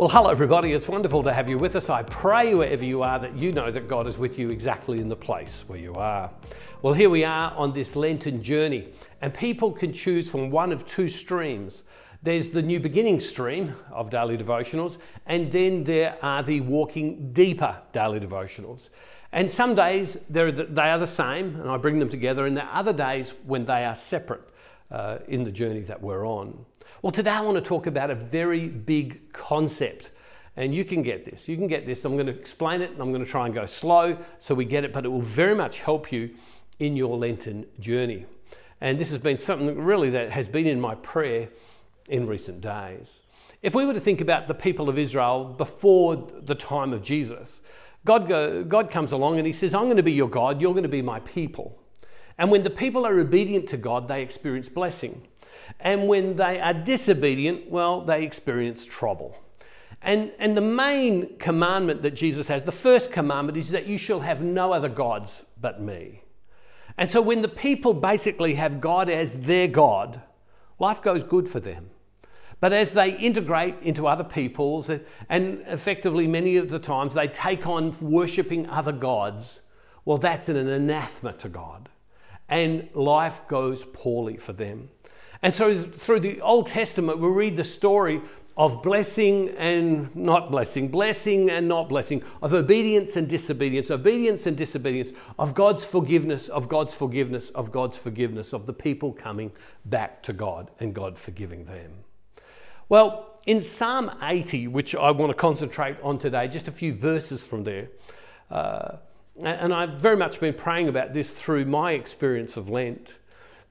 Well, hello, everybody. It's wonderful to have you with us. I pray wherever you are that you know that God is with you exactly in the place where you are. Well, here we are on this Lenten journey, and people can choose from one of two streams. There's the new beginning stream of daily devotionals, and then there are the walking deeper daily devotionals. And some days they are the same, and I bring them together, and there are other days when they are separate uh, in the journey that we're on. Well, today I want to talk about a very big concept. And you can get this. You can get this. I'm going to explain it and I'm going to try and go slow so we get it, but it will very much help you in your Lenten journey. And this has been something really that has been in my prayer in recent days. If we were to think about the people of Israel before the time of Jesus, God, go, God comes along and He says, I'm going to be your God, you're going to be my people. And when the people are obedient to God, they experience blessing. And when they are disobedient, well, they experience trouble. And, and the main commandment that Jesus has, the first commandment, is that you shall have no other gods but me. And so when the people basically have God as their God, life goes good for them. But as they integrate into other peoples, and effectively many of the times they take on worshipping other gods, well, that's an anathema to God. And life goes poorly for them. And so through the Old Testament, we read the story of blessing and not blessing, blessing and not blessing, of obedience and disobedience, obedience and disobedience, of God's forgiveness, of God's forgiveness, of God's forgiveness, of the people coming back to God and God forgiving them. Well, in Psalm 80, which I want to concentrate on today, just a few verses from there, uh, and I've very much been praying about this through my experience of Lent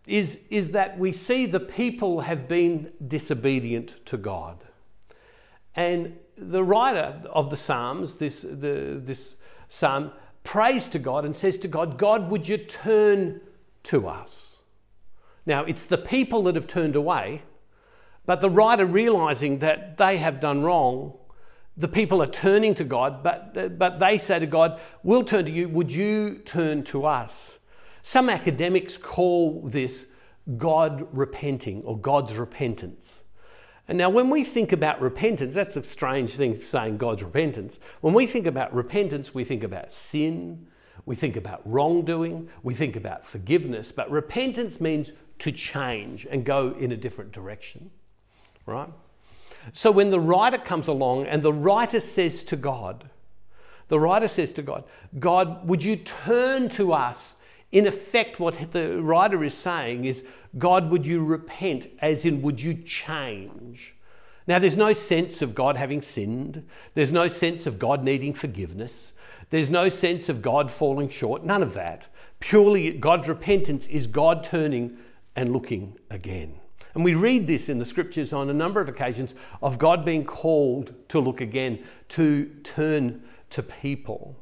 is, is that we see the people have been disobedient to God. And the writer of the Psalms, this, the, this psalm, prays to God and says to God, God, would you turn to us? Now, it's the people that have turned away, but the writer realizing that they have done wrong, the people are turning to God, but, but they say to God, We'll turn to you, would you turn to us? Some academics call this God repenting or God's repentance. And now, when we think about repentance, that's a strange thing saying God's repentance. When we think about repentance, we think about sin, we think about wrongdoing, we think about forgiveness. But repentance means to change and go in a different direction, right? So when the writer comes along and the writer says to God, the writer says to God, God, would you turn to us in effect, what the writer is saying is, God, would you repent? As in, would you change? Now, there's no sense of God having sinned. There's no sense of God needing forgiveness. There's no sense of God falling short. None of that. Purely, God's repentance is God turning and looking again. And we read this in the scriptures on a number of occasions of God being called to look again, to turn to people.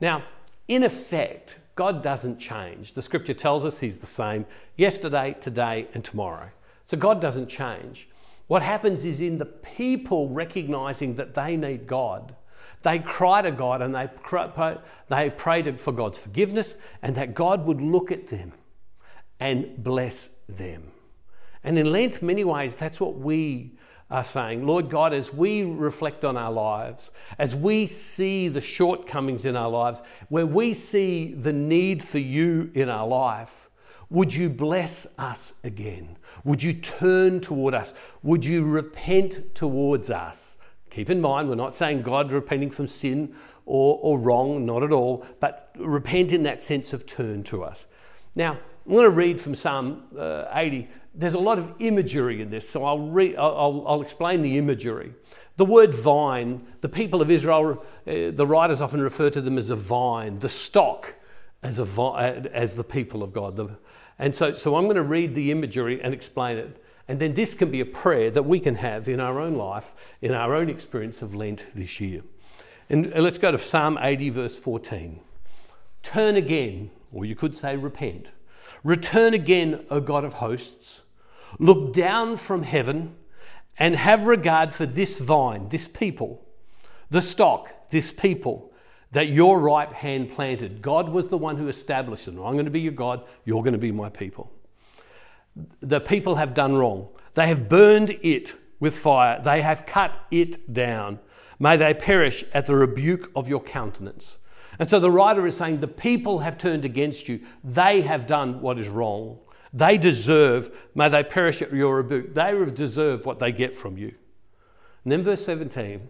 Now, in effect, God doesn't change. The scripture tells us He's the same yesterday, today, and tomorrow. So God doesn't change. What happens is in the people recognizing that they need God, they cry to God and they, they pray for God's forgiveness and that God would look at them and bless them. And in Lent, many ways, that's what we are saying, Lord God, as we reflect on our lives, as we see the shortcomings in our lives, where we see the need for you in our life, would you bless us again? Would you turn toward us? Would you repent towards us? Keep in mind, we're not saying God repenting from sin or, or wrong, not at all, but repent in that sense of turn to us. Now, I'm going to read from Psalm uh, 80 there's a lot of imagery in this, so I'll, re- I'll, I'll explain the imagery. The word vine, the people of Israel, uh, the writers often refer to them as a vine, the stock as, a vi- as the people of God. The, and so, so I'm going to read the imagery and explain it. And then this can be a prayer that we can have in our own life, in our own experience of Lent this year. And let's go to Psalm 80, verse 14. Turn again, or you could say repent Return again, O God of hosts. Look down from heaven and have regard for this vine, this people, the stock, this people that your right hand planted. God was the one who established them. I'm going to be your God, you're going to be my people. The people have done wrong. They have burned it with fire. They have cut it down. May they perish at the rebuke of your countenance. And so the writer is saying the people have turned against you. They have done what is wrong. They deserve, may they perish at your rebuke. They deserve what they get from you. And then verse 17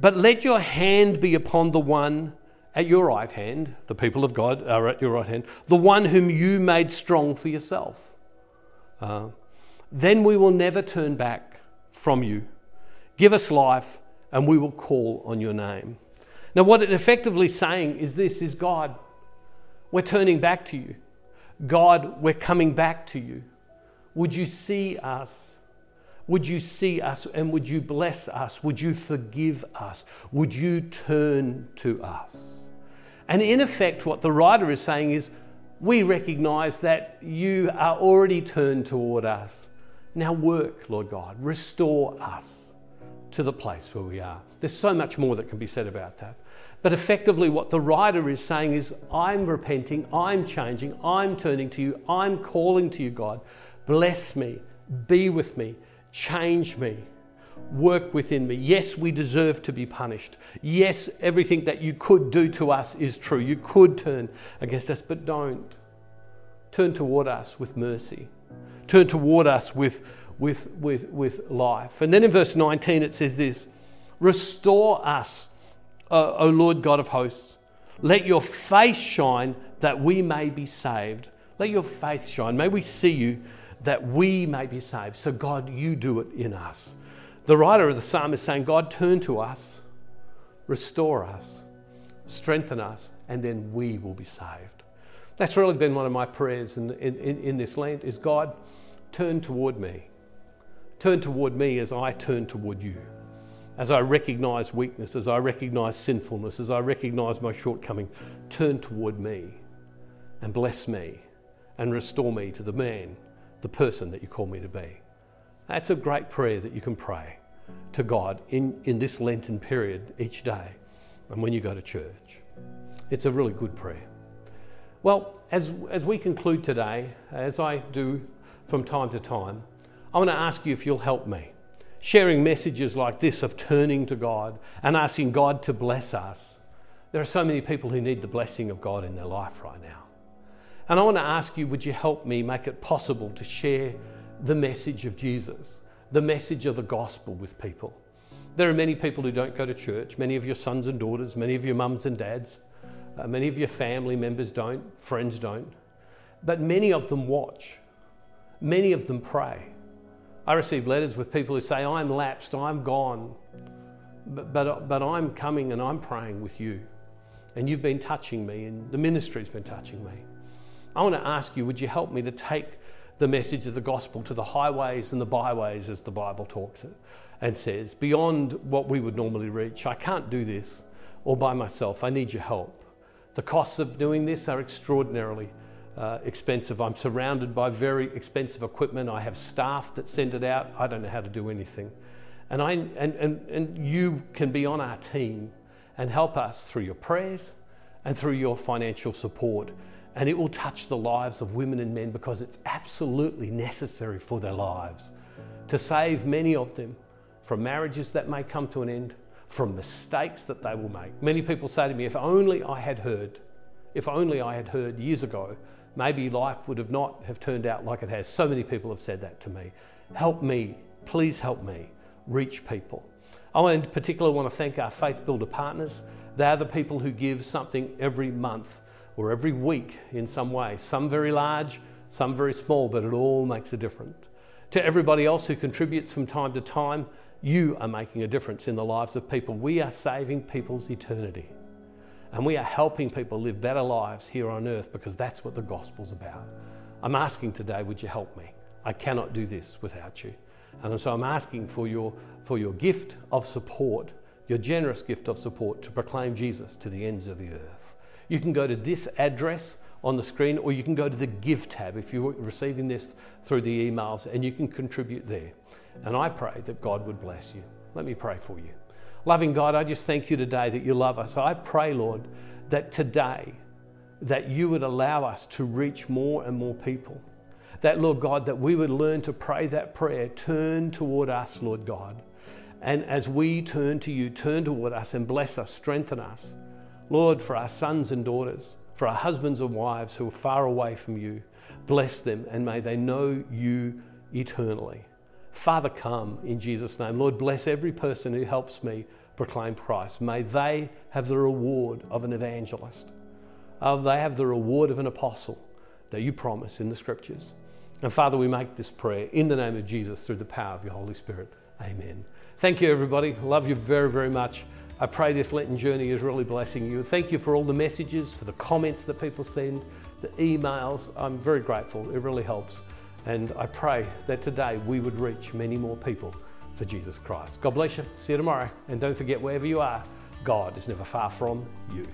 But let your hand be upon the one at your right hand, the people of God are at your right hand, the one whom you made strong for yourself. Uh, then we will never turn back from you. Give us life, and we will call on your name. Now, what it effectively saying is this is God, we're turning back to you. God, we're coming back to you. Would you see us? Would you see us and would you bless us? Would you forgive us? Would you turn to us? And in effect, what the writer is saying is, we recognize that you are already turned toward us. Now work, Lord God, restore us to the place where we are. There's so much more that can be said about that. But effectively, what the writer is saying is, I'm repenting, I'm changing, I'm turning to you, I'm calling to you, God. Bless me, be with me, change me, work within me. Yes, we deserve to be punished. Yes, everything that you could do to us is true. You could turn against us, but don't. Turn toward us with mercy, turn toward us with, with, with, with life. And then in verse 19, it says this Restore us O, Lord God of hosts. Let your face shine that we may be saved. Let your face shine. May we see you that we may be saved. So, God, you do it in us. The writer of the psalm is saying, God, turn to us, restore us, strengthen us, and then we will be saved. That's really been one of my prayers in, in, in this land is God, turn toward me. Turn toward me as I turn toward you as I recognize weakness, as I recognize sinfulness, as I recognize my shortcoming, turn toward me and bless me and restore me to the man, the person that you call me to be. That's a great prayer that you can pray to God in, in this Lenten period each day and when you go to church. It's a really good prayer. Well, as, as we conclude today, as I do from time to time, I want to ask you if you'll help me sharing messages like this of turning to God and asking God to bless us. There are so many people who need the blessing of God in their life right now. And I want to ask you would you help me make it possible to share the message of Jesus, the message of the gospel with people? There are many people who don't go to church, many of your sons and daughters, many of your mums and dads, uh, many of your family members don't, friends don't, but many of them watch, many of them pray. I receive letters with people who say, I'm lapsed, I'm gone, but, but, but I'm coming and I'm praying with you. And you've been touching me, and the ministry's been touching me. I want to ask you, would you help me to take the message of the gospel to the highways and the byways, as the Bible talks it and says, beyond what we would normally reach? I can't do this all by myself. I need your help. The costs of doing this are extraordinarily uh, expensive. I'm surrounded by very expensive equipment. I have staff that send it out. I don't know how to do anything. And, I, and, and, and you can be on our team and help us through your prayers and through your financial support. And it will touch the lives of women and men because it's absolutely necessary for their lives to save many of them from marriages that may come to an end, from mistakes that they will make. Many people say to me, if only I had heard, if only I had heard years ago maybe life would have not have turned out like it has. So many people have said that to me. Help me, please help me reach people. I in particular want to thank our Faith Builder partners. They're the people who give something every month or every week in some way. Some very large, some very small, but it all makes a difference. To everybody else who contributes from time to time, you are making a difference in the lives of people. We are saving people's eternity. And we are helping people live better lives here on earth because that's what the gospel's about. I'm asking today, would you help me? I cannot do this without you. And so I'm asking for your, for your gift of support, your generous gift of support to proclaim Jesus to the ends of the earth. You can go to this address on the screen, or you can go to the Give tab if you're receiving this through the emails, and you can contribute there. And I pray that God would bless you. Let me pray for you. Loving God, I just thank you today that you love us. I pray, Lord, that today that you would allow us to reach more and more people. that, Lord God, that we would learn to pray that prayer, turn toward us, Lord God. And as we turn to you, turn toward us and bless us, strengthen us. Lord, for our sons and daughters, for our husbands and wives who are far away from you, bless them and may they know you eternally. Father, come in Jesus' name. Lord, bless every person who helps me proclaim Christ. May they have the reward of an evangelist. Uh, they have the reward of an apostle that you promise in the scriptures. And Father, we make this prayer in the name of Jesus through the power of your Holy Spirit. Amen. Thank you, everybody. Love you very, very much. I pray this Lenten journey is really blessing you. Thank you for all the messages, for the comments that people send, the emails. I'm very grateful. It really helps. And I pray that today we would reach many more people for Jesus Christ. God bless you. See you tomorrow. And don't forget, wherever you are, God is never far from you.